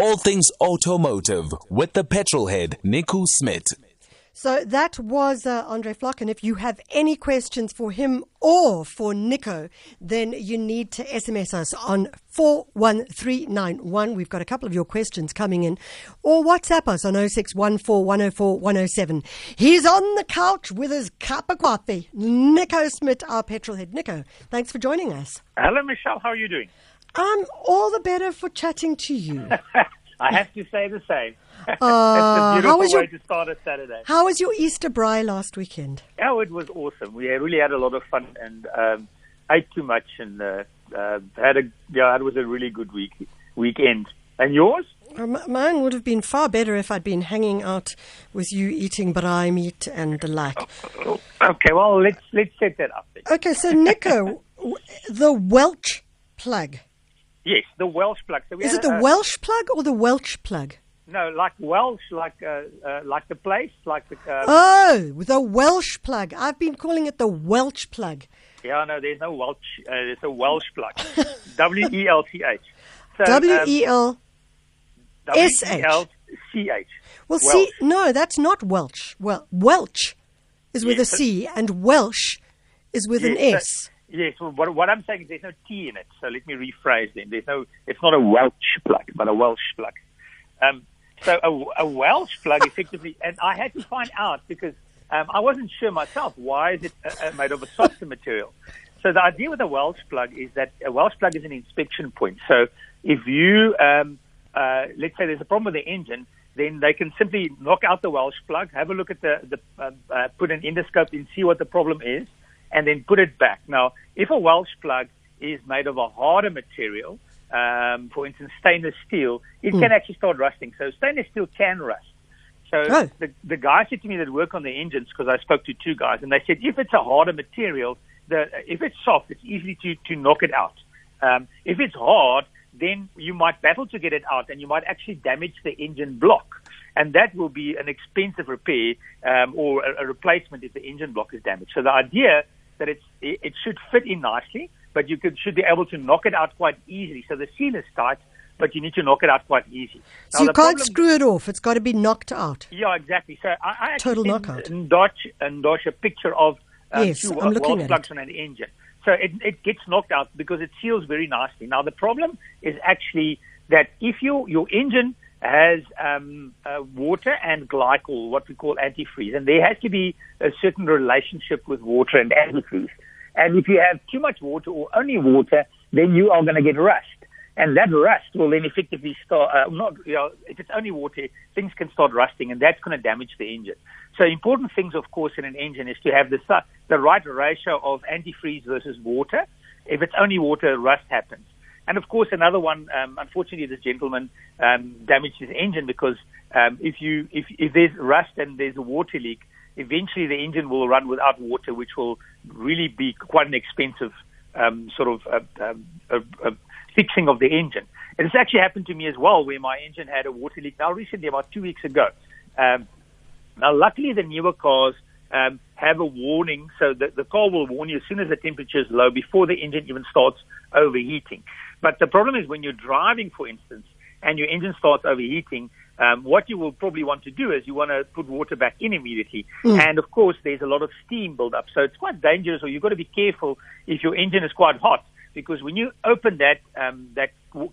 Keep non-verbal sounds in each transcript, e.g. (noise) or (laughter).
All things automotive with the petrolhead Nico Smit. So that was uh, Andre Flock. And if you have any questions for him or for Nico, then you need to SMS us on 41391. We've got a couple of your questions coming in. Or WhatsApp us on 0614 He's on the couch with his cup of coffee. Nico Smit, our petrol head. Nico, thanks for joining us. Hello, Michelle. How are you doing? I'm all the better for chatting to you. (laughs) I have to say the same. Uh, (laughs) it's a beautiful how was way your to start a Saturday. How was your Easter braai last weekend? Oh, it was awesome. We really had a lot of fun and um, ate too much and uh, uh, had a yeah, it was a really good week weekend. And yours? Uh, Mine would have been far better if I'd been hanging out with you eating braai meat and the like. Okay, well let's let's set that up. Then. Okay, so Nico, (laughs) the Welch plug. Yes, the Welsh plug. So Is it the a- Welsh plug or the Welsh plug? No, like Welsh, like uh, uh, like the place, like the. Uh, Oh, the Welsh plug. I've been calling it the Welsh plug. Yeah, no, there's no Welsh. Uh, there's a Welsh plug. (laughs) W E L C H. So, W um, E L. S H. W-E-L-C-H. Well, Welsh. see, no, that's not Welch. Well, Welch is with Yes, a C, and Welsh is with an Yes, S. Yes, what, what I'm saying is there's no T in it. So let me rephrase then. There's no, it's not a Welsh plug, but a Welsh plug. Um, so a, a Welsh plug effectively, and I had to find out because um, I wasn't sure myself why is it uh, uh, made of a softer material. So the idea with a Welsh plug is that a Welsh plug is an inspection point. So if you, um, uh, let's say there's a problem with the engine, then they can simply knock out the Welsh plug, have a look at the, the uh, uh, put an endoscope and see what the problem is, and then put it back. Now, if a Welsh plug is made of a harder material, um, for instance, stainless steel, it can actually start rusting. So stainless steel can rust. So Oh. the, the guy said to me that work on the engines, because I spoke to two guys, and they said if it's a harder material, the, if it's soft, it's easy to, to knock it out. Um, if it's hard, then you might battle to get it out, and you might actually damage the engine block, and that will be an expensive repair um, or a, a replacement if the engine block is damaged. So the idea that it's it, it should fit in nicely, but you could should be able to knock it out quite easily. So the seal is tight, but you need to knock it out quite easy. So Now, you can't screw it off. It's got to be knocked out. yeah, exactly. So I, I Total knockout. and Ndoch a picture of uh, Yes, two I'm looking weld at it. on an engine. So it, it gets knocked out because it seals very nicely. Now the problem is actually that if you, your engine has um, uh, water and glycol, what we call antifreeze, and there has to be a certain relationship with water and antifreeze. And if you have too much water or only water, then you are going to get rust. And that rust will then effectively start, uh, not, you know, if it's only water, things can start rusting and that's going to damage the engine. So important things, of course, in an engine is to have the, the right ratio of antifreeze versus water. If it's only water, rust happens. And of course, another one, um, unfortunately, this gentleman um, damaged his engine because um, if you if, if there's rust and there's a water leak, eventually the engine will run without water, which will really be quite an expensive um, sort of uh, um, fixing of the engine. And it's actually happened to me as well, where my engine had a water leak now recently, about two weeks ago. Um, now, luckily, the newer cars um, have a warning, so that the car will warn you as soon as the temperature is low before the engine even starts overheating. But the problem is when you're driving, for instance, and your engine starts overheating, um, what you will probably want to do is you want to put water back in immediately. And of course, there's a lot of steam build up. So it's quite dangerous, or you've got to be careful if your engine is quite hot. Because when you open that um, that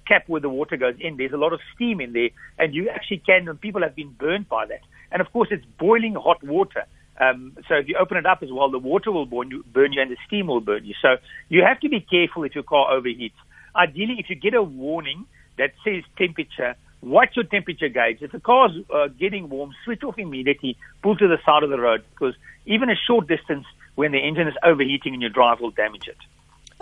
cap where the water goes in, there's a lot of steam in there, and you actually can. And people have been burnt by that. And of course, it's boiling hot water. Um, so if you open it up as well, the water will burn you, burn you, and the steam will burn you. So you have to be careful if your car overheats. Ideally, if you get a warning that says temperature, watch your temperature gauge. If the car's uh, getting warm, switch off immediately, pull to the side of the road because even a short distance when the engine is overheating in your drive will damage it.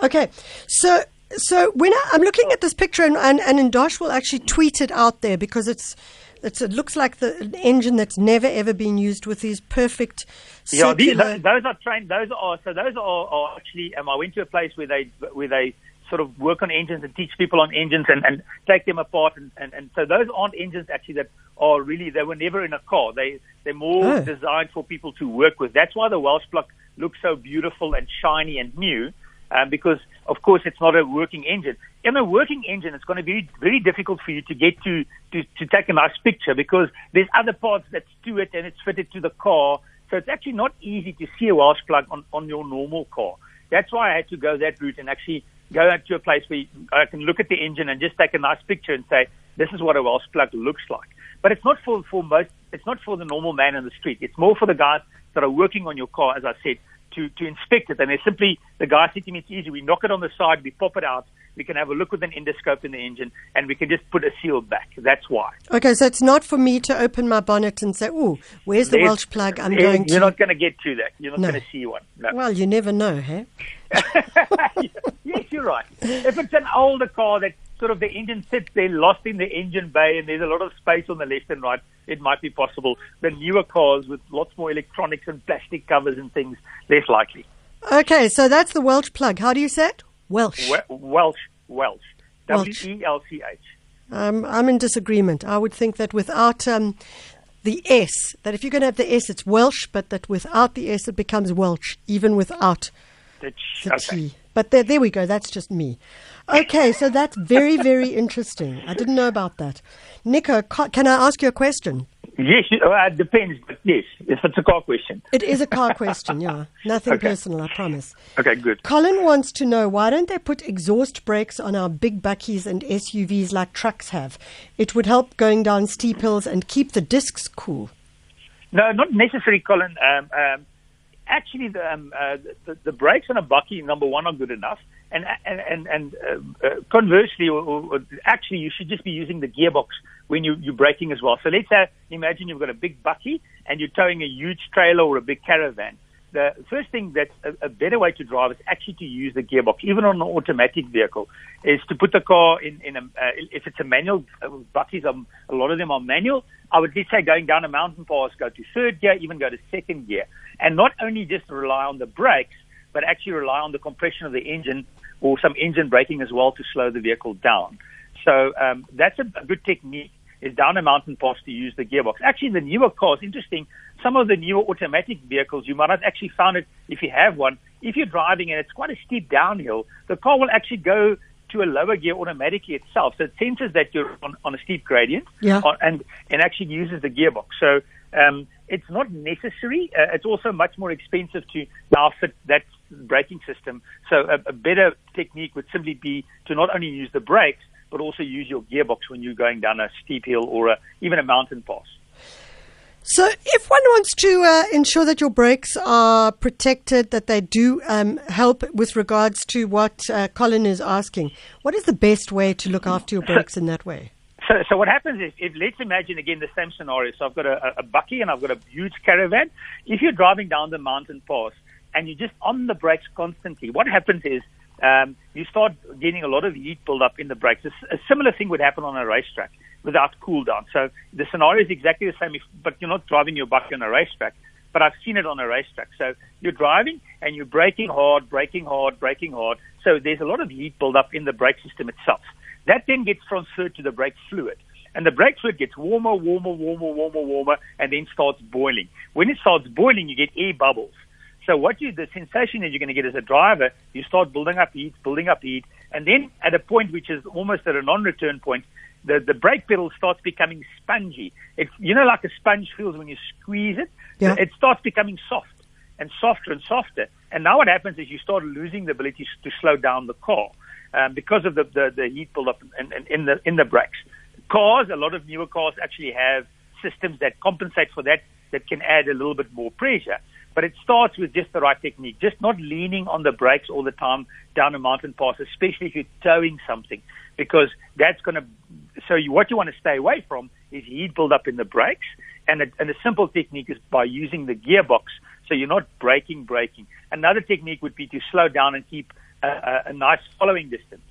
Okay, so so when I, I'm looking at this picture, and and, and Ndosh will actually tweet it out there because it's. It's, it looks like the an engine that's never ever been used with these perfect Yeah, these, circular. those, those are trained. Those are so. Those are, are actually. Um, I went to a place where they where they sort of work on engines and teach people on engines and, and take them apart. And, and, and so those aren't engines actually that are really. They were never in a car. They they're more Oh. designed for people to work with. That's why the Welsh block looks so beautiful and shiny and new. um, because, of course, it's not a working engine. In a working engine, it's going to be very difficult for you to get to, to, to take a nice picture because there's other parts that's to it and it's fitted to the car. So it's actually not easy to see a Welsh plug on, on your normal car. That's why I had to go that route and actually go out to a place where I can look at the engine and just take a nice picture and say, this is what a Welsh plug looks like. But it's not for, for most, it's not for the normal man in the street. It's more for the guys that are working on your car, as I said, to, to inspect it. And they simply, the guy said to me, it's easy. We knock it on the side, we pop it out, we can have a look with an endoscope in the engine, and we can just put a seal back. That's why. Okay, so it's not for me to open my bonnet and say, oh, where's the There's- Welsh plug? I'm eh, going to You're to. not going to get to that. You're not No. going to see one. No. Well, you never know, hey? (laughs) yes, you're right. If it's an older car that sort of the engine sits there lost in the engine bay and there's a lot of space on the left and right, it might be possible. The newer cars with lots more electronics and plastic covers and things, less likely. Okay, so that's the Welsh plug. How do you say it? Welsh. We- Welsh, Welsh. W E L C H. Um, I'm in disagreement. I would think that without um, the S, that if you're going to have the S, it's Welsh, but that without the S, it becomes Welsh, even without The ch- the okay. T. But there, there we go. That's just me. Okay, so that's very, very interesting. I didn't know about that. Nico, can I ask you a question? Yes, you- uh, it depends, but yes, if it's a car question. It is a car question, yeah. Nothing Okay. personal, I promise. Okay, good. Colin wants to know why don't they put exhaust brakes on our big bakkies and SUVs like trucks have? It would help going down steep hills and keep the discs cool. No, not necessarily, Colin. Um, um, actually, the, um, uh, the the brakes on a bakkie number one are good enough, and and and, and uh, uh, conversely, or, or, actually, you should just be using the gearbox when you you're braking as well. So let's say, imagine you've got a big bakkie and you're towing a huge trailer or a big caravan. The first thing that's a, a better way to drive is actually to use the gearbox, even on an automatic vehicle, is to put the car in, in a, uh, if it's a manual, uh, bakkies, um, a lot of them are manual. I would just say going down a mountain pass, go to third gear, even go to second gear. And not only just rely on the brakes, but actually rely on the compression of the engine or some engine braking as well to slow the vehicle down. So um, that's a, a good technique is down a mountain pass to use the gearbox. Actually, the newer cars, interesting, some of the newer automatic vehicles, you might have actually found it if you have one. If you're driving and it's quite a steep downhill, the car will actually go to a lower gear automatically itself. So it senses that you're on, on a steep gradient Yeah. on- and, and actually uses the gearbox. So um, it's not necessary. Uh, it's also much more expensive to now fit that braking system. So a, a better technique would simply be to not only use the brakes, but also use your gearbox when you're going down a steep hill or a, even a mountain pass. So, if one wants to uh, ensure that your brakes are protected, that they do um, help with regards to what uh, Colin is asking, what is the best way to look after your brakes in that way? So, so what happens is, if let's imagine again the same scenario. So I've got a, a bakkie and I've got a huge caravan. If you're driving down the mountain pass and you're just on the brakes constantly, what happens is um, you start getting a lot of heat build up in the brakes. A similar thing would happen on a racetrack without cool down. So the scenario is exactly the same, if, but you're not driving your bakkie on a racetrack. But I've seen it on a racetrack. So you're driving and you're braking hard, braking hard, braking hard. So there's a lot of heat build up in the brake system itself. That then gets transferred to the brake fluid. And the brake fluid gets warmer, warmer, warmer, warmer, warmer, and then starts boiling. When it starts boiling, you get air bubbles. So what you, the sensation that you're going to get as a driver, you start building up heat, building up heat, and then at a point which is almost at a non-return point, the, the brake pedal starts becoming spongy. It's, you know, like a sponge feels when you squeeze it. Yeah. It starts becoming soft and softer and softer. And now what happens is you start losing the ability to slow down the car um, because of the, the, the heat buildup in, in, in the in the brakes. Cars, a lot of newer cars actually have systems that compensate for that that can add a little bit more pressure. But it starts with just the right technique, just not leaning on the brakes all the time down a mountain pass, especially if you're towing something, because that's going to. So you, what you want to stay away from is heat buildup in the brakes, and a, and a simple technique is by using the gearbox, so you're not braking, braking. Another technique would be to slow down and keep a, a, a nice following distance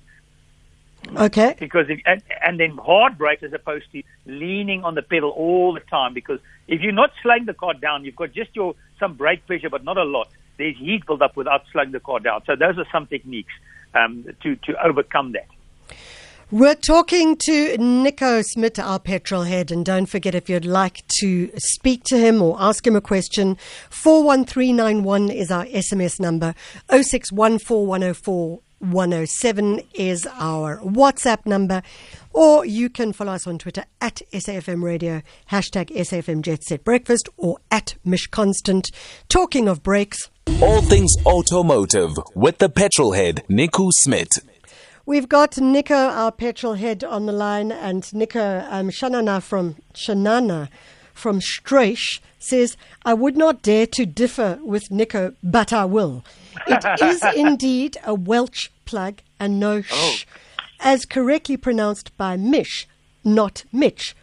Okay. because if, and, and then hard brake as opposed to leaning on the pedal all the time because if you're not slowing the car down you've got just your some brake pressure but not a lot. There's heat build up without slowing the car down. So those are some techniques um, to to overcome that. We're talking to Nico Smit, our petrol head, and don't forget if you'd like to speak to him or ask him a question, 41391 is our SMS number, 0614104107 is our WhatsApp number, or you can follow us on Twitter at SAFM Radio, hashtag SAFM Jet Set Breakfast, or at Mish Constant. Talking of breaks, All things automotive with the petrol head, Nico Smit. We've got Nico, our petrol head, on the line, and Nico um, Shanana from Shanana from Streish says, "I would not dare to differ with Nico, but I will. It (laughs) is indeed a Welsh plug and no sh, as correctly pronounced by Mish, not Mitch."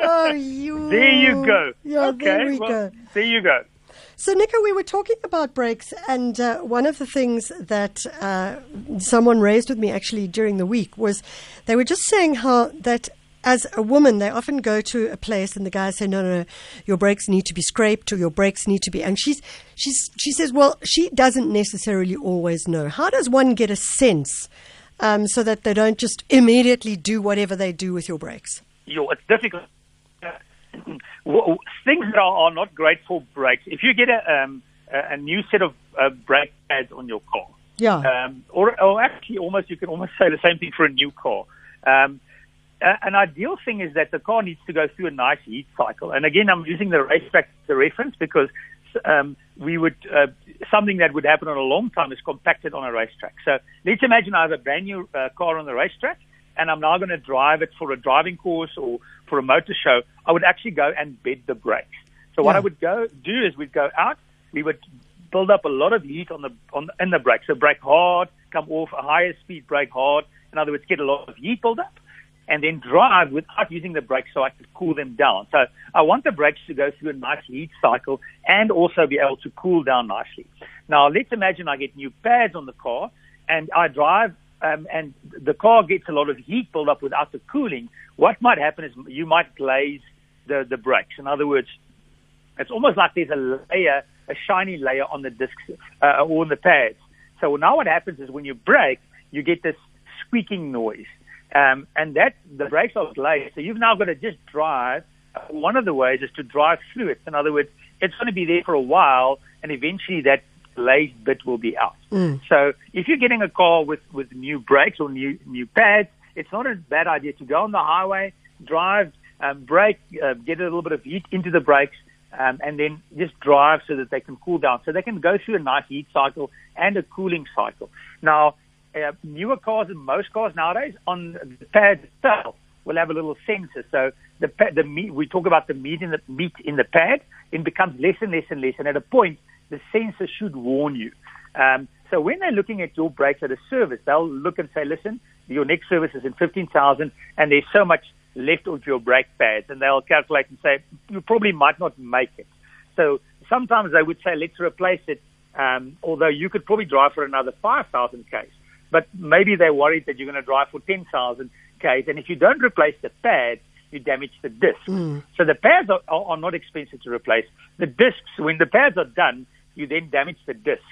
oh, (laughs) you. There you go. Yeah, okay, there we well, go. There you go. So, Nico, we were talking about breaks, and uh, one of the things that uh, someone raised with me actually during the week was they were just saying how that as a woman, they often go to a place and the guys say, no, no, no, your brakes need to be scraped or your brakes need to be. And she's, she's, she says, well, she doesn't necessarily always know. How does one get a sense um, so that they don't just immediately do whatever they do with your brakes? Yo, it's difficult. (clears throat) Things that are, are not great for brakes. If you get a, um, a a new set of uh, brake pads on your car, Yeah. um, or, or actually almost you can almost say the same thing for a new car. Um, a- an ideal thing is that the car needs to go through a nice heat cycle. And again, I'm using the racetrack as a reference because um, we would uh, something that would happen on a long time is compacted on a racetrack. So let's imagine I have a brand new uh, car on the racetrack, and I'm now going to drive it for a driving course or for a motor show. I would actually go and bed the brakes. So what Yeah. I would go do is we'd go out, we would build up a lot of heat on the on in the brake. So brake hard, come off a higher speed, brake hard. In other words, get a lot of heat build up, and then drive without using the brakes so I could cool them down. So I want the brakes to go through a nice heat cycle and also be able to cool down nicely. Now let's imagine I get new pads on the car and I drive. Um, and the car gets a lot of heat build up without the cooling. What might happen is you might glaze the, the brakes. In other words, it's almost like there's a layer, a shiny layer on the discs uh, or on the pads. So now what happens is when you brake, you get this squeaking noise, um, and that the brakes are glazed. So you've now got to just drive. One of the ways is to drive through it. In other words, it's going to be there for a while, and eventually that glazed bit will be out. So if you're getting a car with with new brakes or new new pads, it's not a bad idea to go on the highway, drive, um, brake, uh, get a little bit of heat into the brakes, um, and then just drive so that they can cool down. So they can go through a nice heat cycle and a cooling cycle. Now, uh, newer cars and most cars nowadays on the pad itself will have a little sensor. So the pa- the meat we talk about the meat in the meat in the pad, it becomes less and less and less, and at a point the sensor should warn you. Um, so when they're looking at your brakes at a service, they'll look and say, listen, your next service is in 15,000 and there's so much left of your brake pads. And they'll calculate and say, you probably might not make it. So sometimes they would say, let's replace it, um, although you could probably drive for another 5,000 Ks. But maybe they're worried that you're going to drive for 10,000 Ks. And if you don't replace the pads, you damage the discs. Hmm. So the pads are, are, are not expensive to replace. The discs, when the pads are done, you then damage the discs.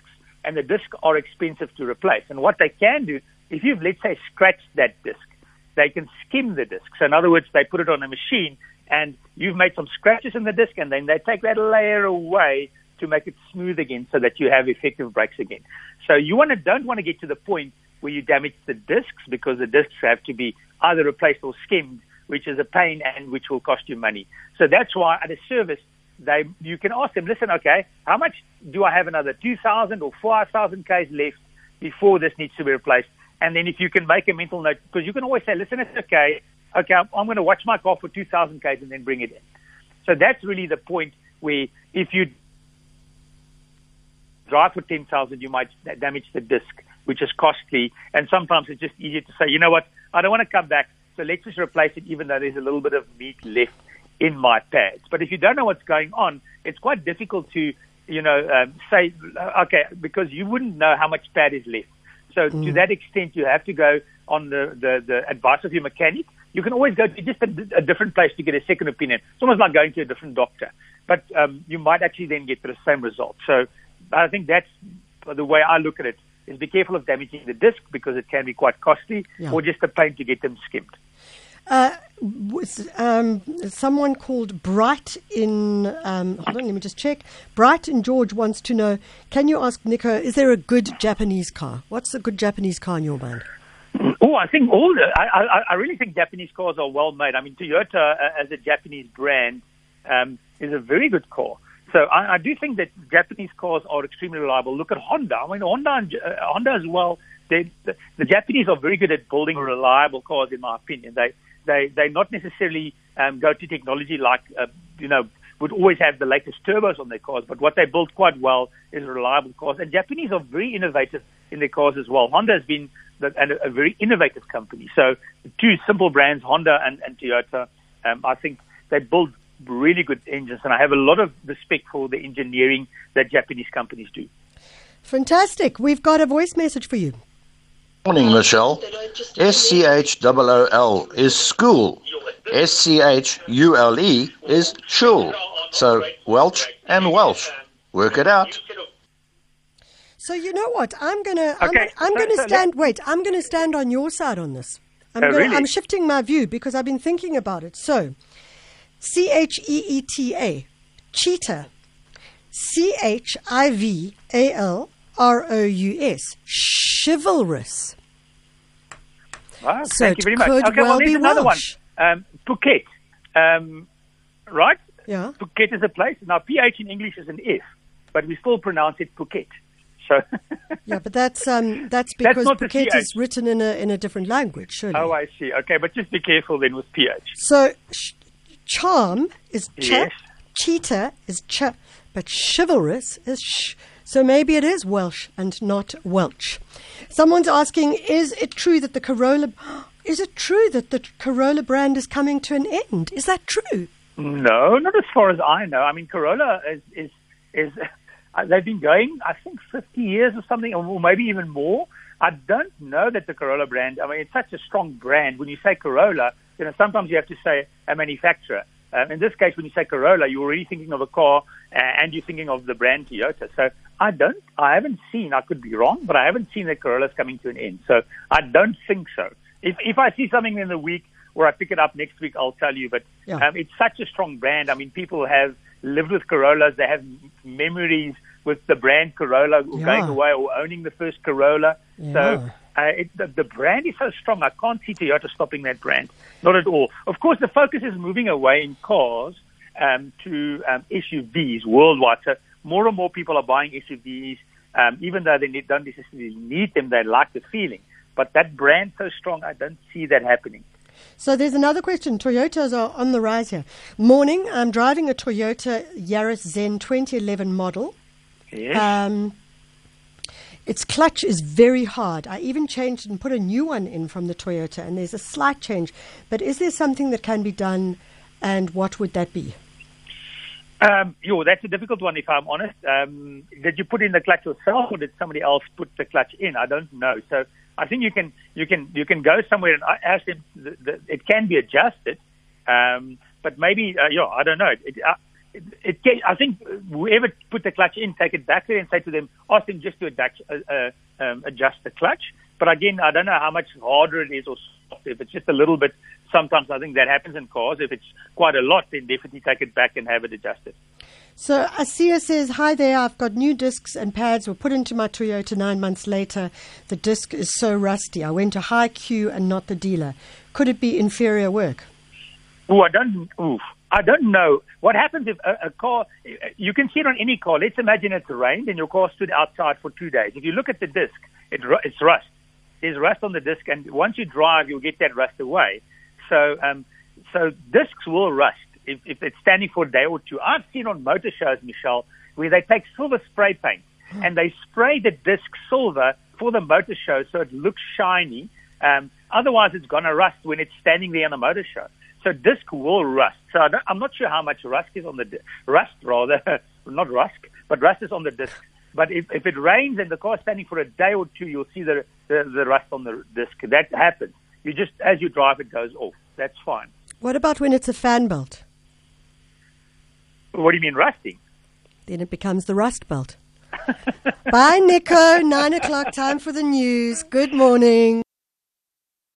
And the discs are expensive to replace. And what they can do, if you've, let's say, scratched that disc, they can skim the disc. So in other words, they put it on a machine and you've made some scratches in the disc and then they take that layer away to make it smooth again so that you have effective brakes again. So you want to, don't want to get to the point where you damage the discs because the discs have to be either replaced or skimmed, which is a pain and which will cost you money. So that's why at a service, they, you can ask them, listen, okay, how much do I have another 2,000 or 5,000 Ks left before this needs to be replaced? And then if you can make a mental note, because you can always say, listen, it's okay. Okay, I'm, I'm going to watch my car for 2,000 Ks and then bring it in. So that's really the point where if you drive for 10,000, you might damage the disc, which is costly. And sometimes it's just easier to say, you know what, I don't want to come back, so let's just replace it, even though there's a little bit of meat left in my pads. But if you don't know what's going on, it's quite difficult to, you know, um, say, okay, because you wouldn't know how much pad is left. So to that extent, you have to go on the, the, the advice of your mechanic. You can always go to just a, a different place to get a second opinion. It's almost like going to a different doctor, but um, you might actually then get the same result. So I think that's the way I look at it. Is be careful of damaging the disc because it can be quite costly, Yeah. or just the paint to get them skimmed. Uh, was, um, someone called Bright in, um, hold on, let me just check. Bright in George wants to know can you ask Nico, is there a good Japanese car? What's a good Japanese car in your mind? (clears throat) Oh, I think all the. I, I, I really think Japanese cars are well made. I mean, Toyota uh, as a Japanese brand um, is a very good car. So I, I do think that Japanese cars are extremely reliable. Look at Honda. I mean, Honda and, uh, Honda as well. They, the, the Japanese are very good at building reliable cars, in my opinion. They they they not necessarily um, go to technology like uh, you know would always have the latest turbos on their cars, but what they build quite well is reliable cars. And Japanese are very innovative in their cars as well. Honda has been the, and a, a very innovative company. So two simple brands, Honda and, and Toyota, um, I think they build really good engines, and I have a lot of respect for the engineering that Japanese companies do. Fantastic. We've got a voice message for you. Morning, Michelle. S C H O O L is school. S C H U L E is shul. So Welch and Welsh. Work it out. So you know what? I'm gonna I'm, Okay, I'm so- gonna so stand wait, I'm gonna stand on your side on this. I'm Oh, gonna, really? I'm shifting my view because I've been thinking about it. So C H E E T A cheetah. C H I V A L R O U S chivalrous. Wow, So thank you very much. okay, well well, there's another Welsh. one. Um, Phuket, um, right? Yeah. Phuket is a place. Now, PH in English is an F, but we still pronounce it Phuket. So, (laughs) Yeah, but that's um that's because the Phuket is written in a in a different language, surely. oh, I see. Okay, but just be careful then with PH. So, sh- charm is ch, Yes. cheetah is ch, but chivalrous is sh. So maybe it is Welsh and not Welch. Someone's asking, is it true that the Corolla, (gasps) is it true that the Corolla brand is coming to an end? Is that true? No, not as far as I know. I mean, Corolla is is is uh, they've been going, I think, 50 years or something, or maybe even more. I don't know that the Corolla brand. I mean, it's such a strong brand. When you say Corolla, you know, sometimes you have to say a manufacturer. Um, in this case, when you say Corolla, you're already thinking of a car, uh, and you're thinking of the brand Toyota. So I don't, I haven't seen. I could be wrong, but I haven't seen that Corolla's coming to an end. So I don't think so. If if I see something in the week or I pick it up next week, I'll tell you. But Yeah. um, it's such a strong brand. I mean, people have lived with Corollas. They have memories with the brand Corolla Yeah. going away or owning the first Corolla. Yeah. So uh, it, the, the brand is so strong. I can't see Toyota stopping that brand. Not at all. Of course, the focus is moving away in cars um, to um, SUVs worldwide. So more and more people are buying SUVs, um, even though they need, don't necessarily need them. They like the feeling. But that brand so strong, I don't see that happening. So there's another question. Toyotas are on the rise here. Morning, I'm driving a Toyota Yaris Zen 2011 model. Yes. Um, its clutch is very hard. I even changed and put a new one in from the Toyota, and there's a slight change. But is there something that can be done, and what would that be? Um, yo, that's a difficult one, if I'm honest. Um, did you put in the clutch yourself, or did somebody else put the clutch in? I don't know. So I think you can you can you can go somewhere and ask them. The, the, it can be adjusted, um, but maybe uh, yeah, I don't know. It, uh, it, it can, I think whoever put the clutch in, take it back there and say to them, ask them just to adjust, uh, uh, um, adjust the clutch. But again, I don't know how much harder it is or. If it's just a little bit, sometimes I think that happens in cars. If it's quite a lot, then definitely take it back and have it adjusted. So Asia says, "Hi there. I've got new discs and pads were put into my Toyota nine months later. The disc is so rusty. I went to Hi-Q and not the dealer. Could it be inferior work?" Oh, I don't. Oof. I don't know what happens if a, a car. You can see it on any car. Let's imagine it's rained and your car stood outside for two days. If you look at the disc, it, it's rust. There's rust on the disc, and once you drive, you'll get that rust away. So, um, so discs will rust if, if it's standing for a day or two. I've seen on motor shows, Michelle, where they take silver spray paint and they spray the disc silver for the motor show so it looks shiny. Um, otherwise, it's going to rust when it's standing there on a motor show. So disc will rust. So I I'm not sure how much rust is on the di- rust rather, (laughs) not rust, but rust is on the disc. But if, if it rains and the car's standing for a day or two, you'll see the, the the rust on the disc. That happens. You just as you drive, it goes off. That's fine. What about when it's a fan belt? What do you mean rusting? Then it becomes the rust belt. (laughs) Bye, Nico. Nine o'clock, time for the news. Good morning.